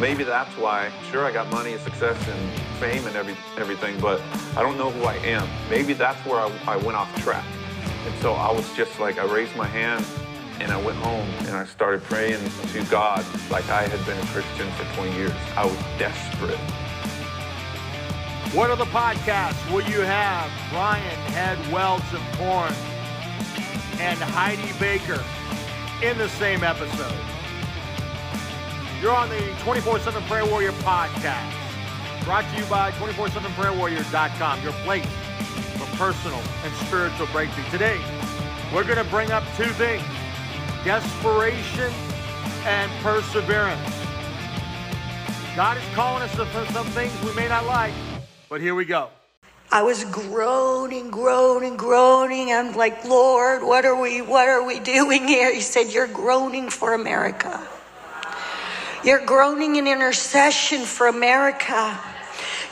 maybe that's why. Sure, I got money and success and fame and every, everything, but I don't know who I am. Maybe that's where I, I went off track. And so I was just like, I raised my hand and I went home and I started praying to God like I had been a Christian for 20 years. I was desperate. What other podcasts will you have Brian Head Welch of Korn and Heidi Baker in the same episode? You're on the 24 7 Prayer Warrior podcast, brought to you by 247prayerwarrior.com, your place for personal and spiritual breakthrough. Today, we're going to bring up two things desperation and perseverance. God is calling us to some things we may not like, but here we go. I was groaning, groaning, groaning. I'm like, Lord, what are we, what are we doing here? He said, You're groaning for America. You're groaning in intercession for America.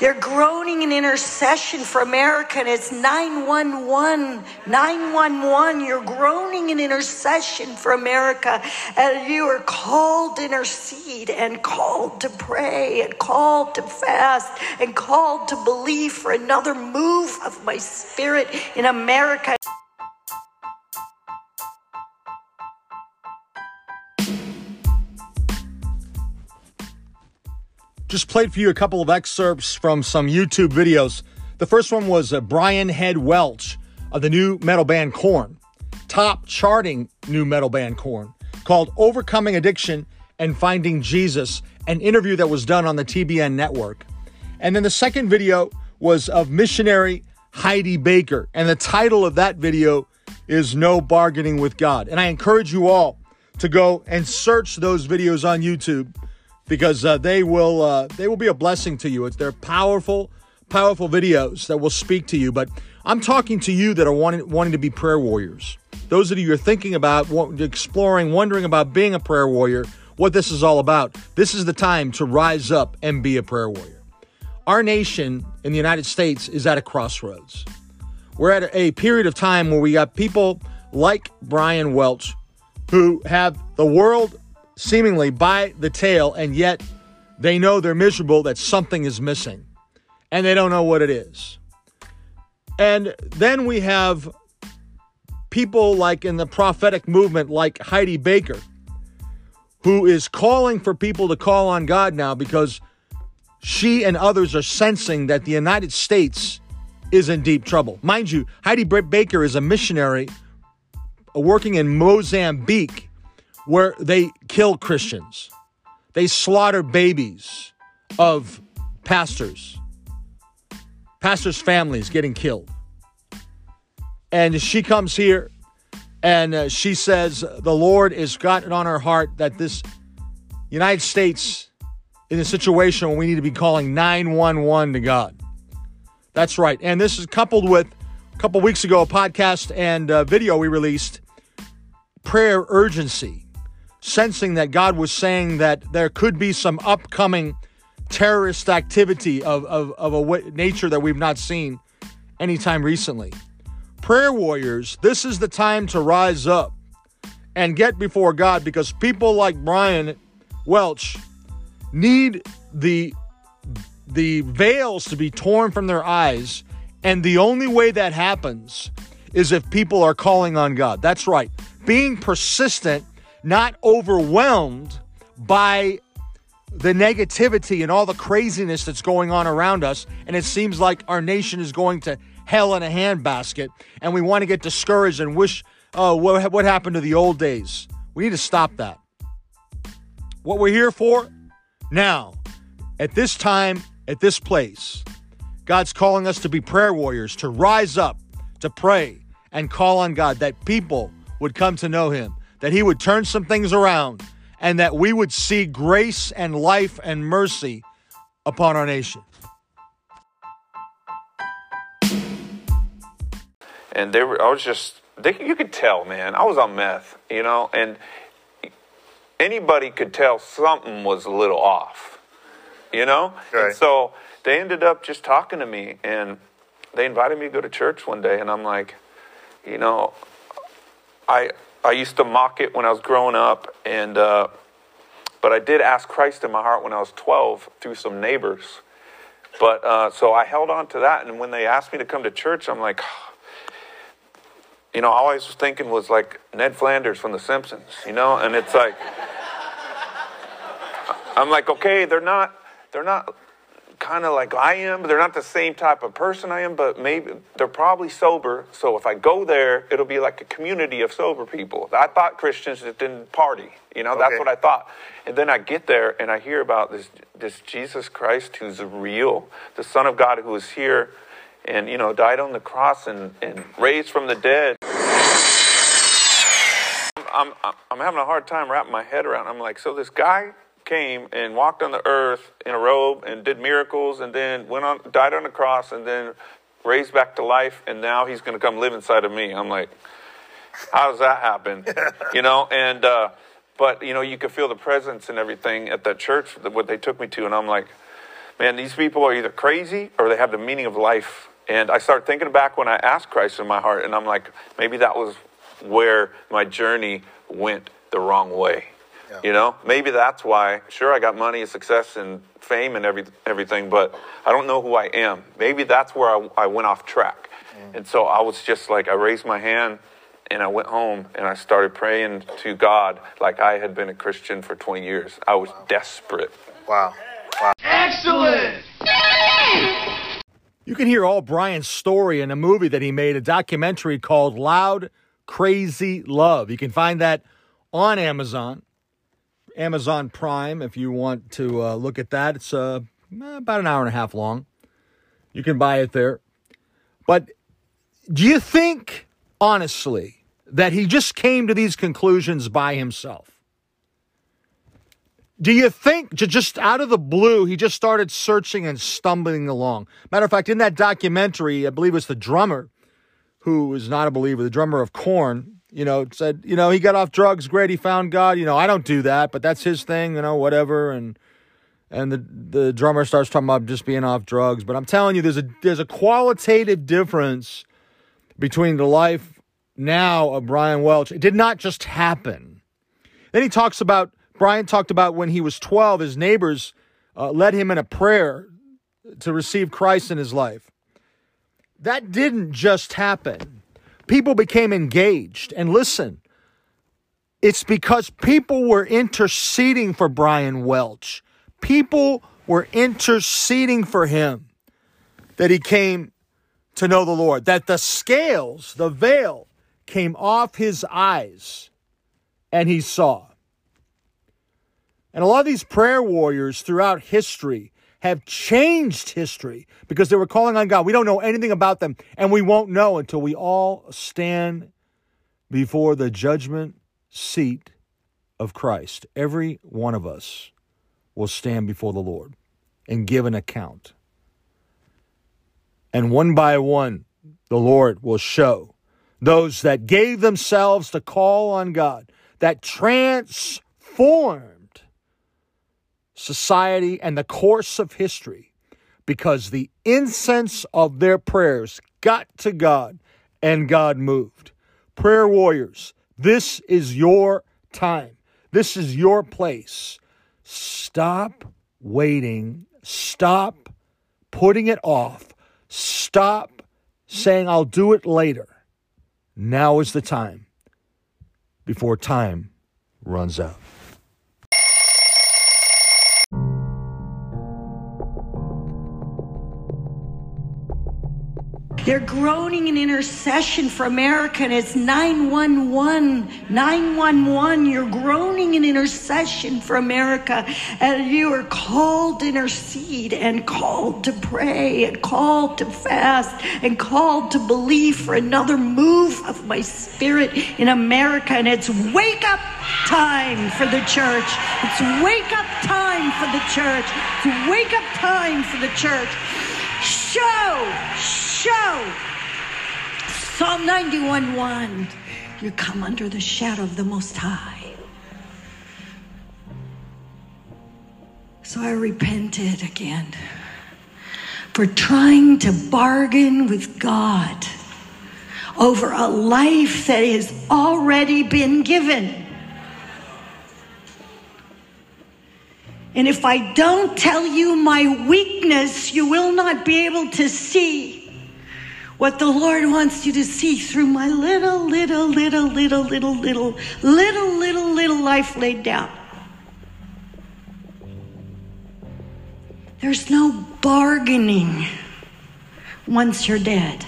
You're groaning in intercession for America, and it's 911. 911. You're groaning in intercession for America, and you are called to intercede and called to pray and called to fast and called to believe for another move of my spirit in America. Just played for you a couple of excerpts from some YouTube videos. The first one was uh, Brian Head Welch of the nu metal band Korn, top charting nu metal band Korn, called Overcoming Addiction and Finding Jesus, an interview that was done on the TBN network. And then the second video was of missionary Heidi Baker, and the title of that video is No Bargaining with God. And I encourage you all to go and search those videos on YouTube because uh, they will uh, they will be a blessing to you. It's they're powerful, powerful videos that will speak to you. But I'm talking to you that are wanting wanting to be prayer warriors. Those of you who are thinking about exploring, wondering about being a prayer warrior, what this is all about. This is the time to rise up and be a prayer warrior. Our nation in the United States is at a crossroads. We're at a period of time where we got people like Brian Welch who have the world seemingly by the tail, and yet they know they're miserable that something is missing and they don't know what it is. And then we have people like in the prophetic movement, like Heidi Baker, who is calling for people to call on God now because she and others are sensing that the United States is in deep trouble. Mind you, Heidi Baker is a missionary working in Mozambique where they kill Christians. They slaughter babies of pastors, pastors' families getting killed. And she comes here and uh, she says, The Lord has gotten on her heart that this United States in a situation where we need to be calling 911 to God. That's right. And this is coupled with a couple weeks ago a podcast and uh, video we released prayer urgency sensing that God was saying that there could be some upcoming terrorist activity of, of, of a w- nature that we've not seen anytime recently. Prayer warriors, this is the time to rise up and get before God because people like Brian Welch need the the veils to be torn from their eyes and the only way that happens is if people are calling on God. That's right. Being persistent not overwhelmed by the negativity and all the craziness that's going on around us. And it seems like our nation is going to hell in a handbasket. And we want to get discouraged and wish, oh, what, what happened to the old days? We need to stop that. What we're here for now, at this time, at this place, God's calling us to be prayer warriors, to rise up, to pray, and call on God that people would come to know Him that He would turn some things around and that we would see grace and life and mercy upon our nation. And they were, I was just, they, you could tell, man. I was on meth, you know, and anybody could tell something was a little off, you know? Right. And so they ended up just talking to me and they invited me to go to church one day and I'm like, you know, I I used to mock it when I was growing up, and uh, but I did ask Christ in my heart when I was 12 through some neighbors. But uh, so I held on to that, and when they asked me to come to church, I'm like, you know, all I was thinking was like Ned Flanders from The Simpsons, you know, and it's like, I'm like, okay, they're not, they're not kind of like I am. They're not the same type of person I am, but maybe they're probably sober. So if I go there, it'll be like a community of sober people. I thought Christians that didn't party. You know, okay. that's what I thought. And then I get there and I hear about this this Jesus Christ who's real, the Son of God who is here and you know died on the cross and, and raised from the dead. I'm, I'm, I'm having a hard time wrapping my head around. I'm like, so this guy came and walked on the earth in a robe and did miracles and then went on died on the cross and then raised back to life and now he's going to come live inside of me. I'm like how does that happen? You know and uh, but you know you could feel the presence and everything at that church what they took me to and i'm like man these people are either crazy or they have the meaning of life. And i started thinking back when i asked christ in my heart and i'm like maybe that was where my journey went the wrong way yeah. You know, maybe that's why. Sure, I got money, and success, and fame, and every, everything, but I don't know who I am. Maybe that's where I, I went off track. Mm. And so I was just like, I raised my hand and I went home and I started praying to God like I had been a Christian for 20 years. I was wow. desperate. Wow. wow. Excellent! You can hear all Brian's story in a movie that he made, a documentary called Loud Krazy Love. You can find that on Amazon. Amazon Prime if you want to uh, look at that. It's uh, about an hour and a half long. You can buy it there. But do you think, honestly, that he just came to these conclusions by himself? Do you think just out of the blue, he just started searching and stumbling along? Matter of fact, in that documentary, I believe it's the drummer who is not a believer, the drummer of Korn, you know, said, you know, he got off drugs, great, he found God. You know, I don't do that, but that's his thing, you know, whatever. And and the the drummer starts talking about just being off drugs. But I'm telling you, there's a there's a qualitative difference between the life now of Brian Welch. It did not just happen. Then he talks about Brian talked about when he was 12, his neighbors uh, led him in a prayer to receive Christ in his life. That didn't just happen people became engaged. And listen, it's because people were interceding for Brian Welch. People were interceding for him that he came to know the Lord, that the scales, the veil, came off his eyes and he saw. And a lot of these prayer warriors throughout history have changed history because they were calling on God. We don't know anything about them, and we won't know until we all stand before the judgment seat of Christ. Every one of us will stand before the Lord and give an account. And one by one, the Lord will show those that gave themselves to call on God, that transformed society, and the course of history because the incense of their prayers got to God and God moved. Prayer warriors, this is your time. This is your place. Stop waiting. Stop putting it off. Stop saying, I'll do it later. Now is the time before time runs out. They're groaning in intercession for America, and it's 911. 911. You're groaning in intercession for America, and you are called to intercede, and called to pray, and called to fast, and called to believe for another move of my spirit in America. And it's wake up time for the church. It's wake up time for the church. It's wake up time for the church. Show! Show. Psalm 91 1. You come under the shadow of the Most High. So I repented again for trying to bargain with God over a life that has already been given. And if I don't tell you my weakness, you will not be able to see what the Lord wants you to see through my little, little, little, little, little, little, little, little, little life laid down. There's no bargaining once you're dead.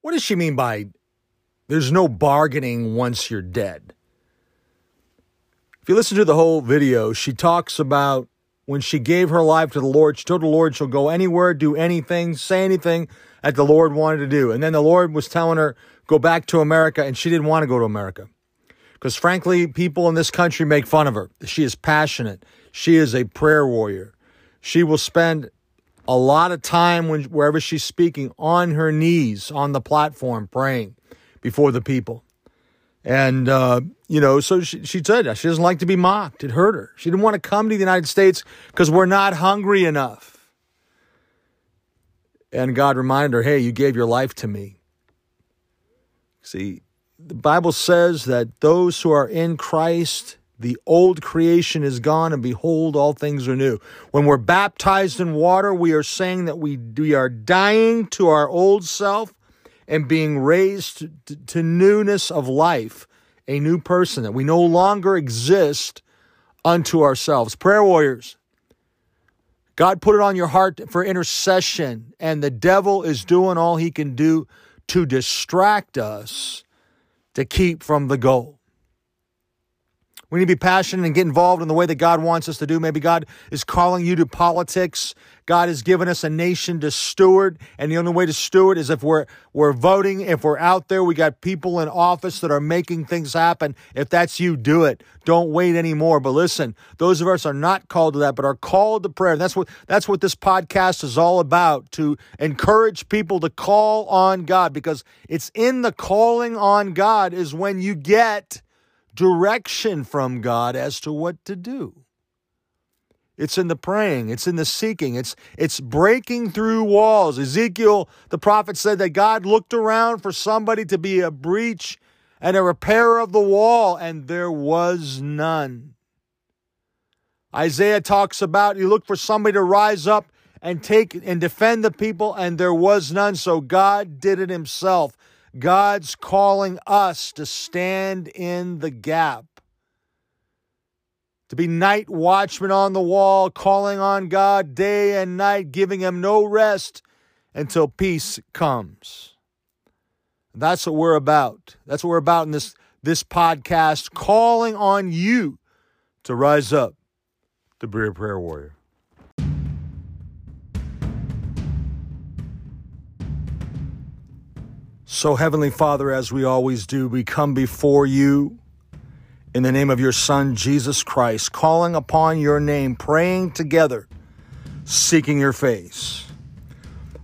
What does she mean by there's no bargaining once you're dead? If you listen to the whole video, she talks about when she gave her life to the Lord, she told the Lord she'll go anywhere, do anything, say anything that the Lord wanted to do. And then the Lord was telling her, go back to America, and she didn't want to go to America. Because frankly, people in this country make fun of her. She is passionate. She is a prayer warrior. She will spend a lot of time when wherever she's speaking on her knees on the platform praying before the people. And, uh, you know, so she, she said she doesn't like to be mocked. It hurt her. She didn't want to come to the United States because we're not hungry enough. And God reminded her, hey, you gave your life to me. See, the Bible says that those who are in Christ, the old creation is gone, and behold, all things are new. When we're baptized in water, we are saying that we, we are dying to our old self and being raised to, newness of life, a new person, that we no longer exist unto ourselves. Prayer warriors, God put it on your heart for intercession, and the devil is doing all he can do to distract us to keep from the goal. We need to be passionate and get involved in the way that God wants us to do. Maybe God is calling you to politics. God has given us a nation to steward, and the only way to steward is if we're we're voting, if we're out there, we got people in office that are making things happen. If that's you, do it. Don't wait anymore. But listen, those of us are not called to that, but are called to prayer. That's what that's what this podcast is all about, to encourage people to call on God, because it's in the calling on God is when you get direction from God as to what to do. It's in the praying, it's in the seeking, it's it's breaking through walls. Ezekiel, the prophet said that God looked around for somebody to be a breach and a repairer of the wall and there was none. Isaiah talks about you look for somebody to rise up and take and defend the people and there was none so God did it himself. God's calling us to stand in the gap, to be night watchmen on the wall, calling on God day and night, giving Him no rest until peace comes. That's what we're about. That's what we're about in this, this podcast, calling on you to rise up to be a prayer warrior. So, Heavenly Father, as we always do, we come before you in the name of your Son, Jesus Christ, calling upon your name, praying together, seeking your face.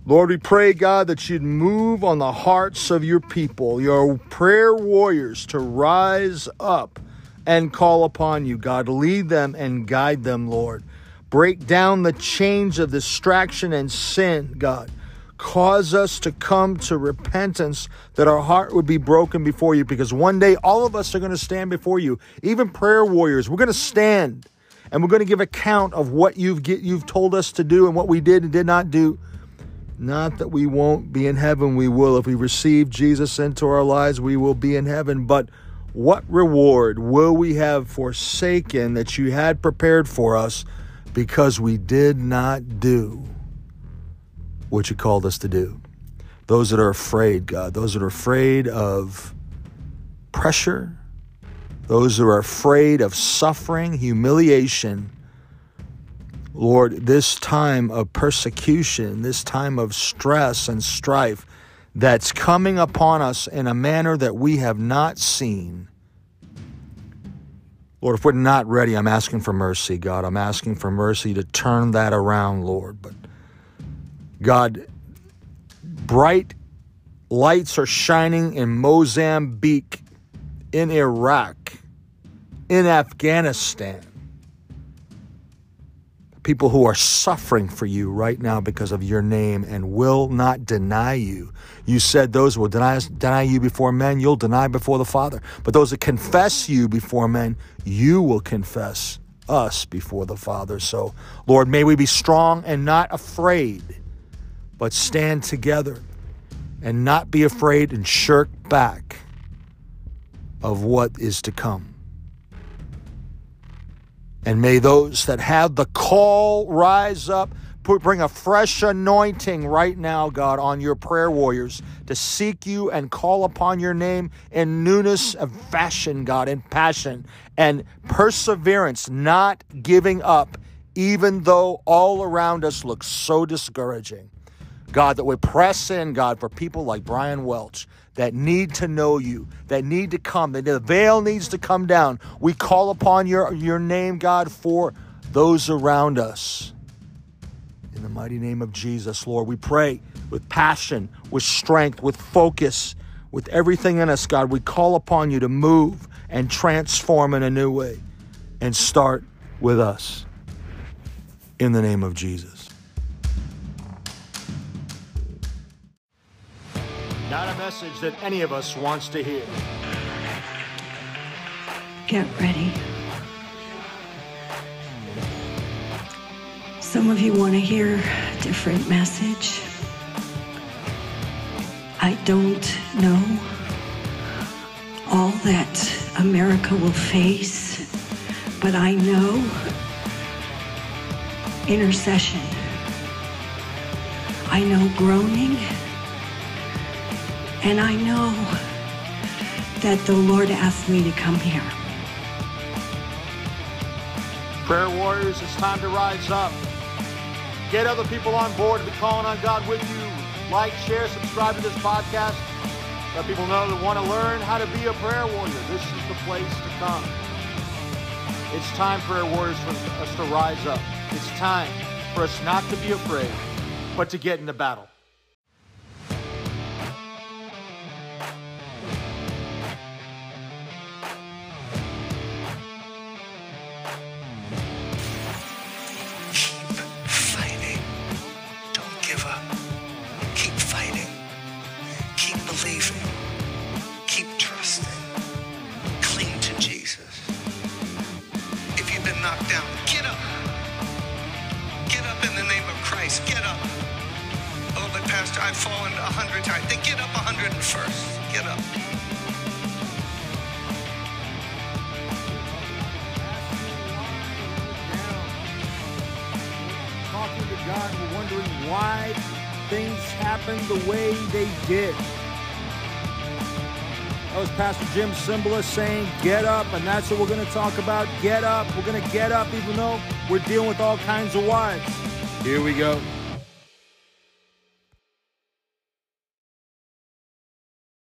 Lord, we pray, God, that you'd move on the hearts of your people, your prayer warriors, to rise up and call upon you, God. Lead them and guide them, Lord. Break down the chains of distraction and sin, God cause us to come to repentance, that our heart would be broken before you, because one day all of us are going to stand before you, even prayer warriors. We're going to stand and we're going to give account of what you've get, you've told us to do and what we did and did not do. Not that we won't be in heaven, we will. If we receive Jesus into our lives, we will be in heaven. But what reward will we have forsaken that you had prepared for us because we did not do? What you called us to do. Those that are afraid, God, those that are afraid of pressure, those who are afraid of suffering, humiliation. Lord, this time of persecution, this time of stress and strife that's coming upon us in a manner that we have not seen. Lord, if we're not ready, I'm asking for mercy, God. I'm asking for mercy to turn that around, Lord. But God, bright lights are shining in Mozambique, in Iraq, in Afghanistan. people who are suffering for you right now because of your name and will not deny you. You said those will deny, deny you before men, you'll deny before the Father. But those that confess you before men, you will confess us before the Father. So, Lord, may we be strong and not afraid, but stand together and not be afraid and shirk back of what is to come. And may those that have the call rise up, put, bring a fresh anointing right now, God, on your prayer warriors to seek you and call upon your name in newness of fashion, God, in passion and perseverance, not giving up, even though all around us looks so discouraging. God, that we press in, God, for people like Brian Welch that need to know you, that need to come, that the veil needs to come down. We call upon your, your name, God, for those around us. In the mighty name of Jesus, Lord, we pray with passion, with strength, with focus, with everything in us, God. We call upon you to move and transform in a new way and start with us. In the name of Jesus. Not a message that any of us wants to hear. Get ready. Some of you want to hear a different message. I don't know all that America will face, but I know intercession. I know groaning. And I know that the Lord asked me to come here. Prayer warriors, it's time to rise up. Get other people on board to be calling on God with you. Like, share, subscribe to this podcast. Let people know that want to learn how to be a prayer warrior. This is the place to come. It's time, prayer warriors, for us to rise up. It's time for us not to be afraid, but to get into battle. I've fallen a hundred times. Then get up a hundred and first. Get up. Talking to God, we're wondering why things happened the way they did. That was Pastor Jim Cymbala saying, Get up, and that's what we're going to talk about. Get up. We're going to get up, even though we're dealing with all kinds of wives. Here we go.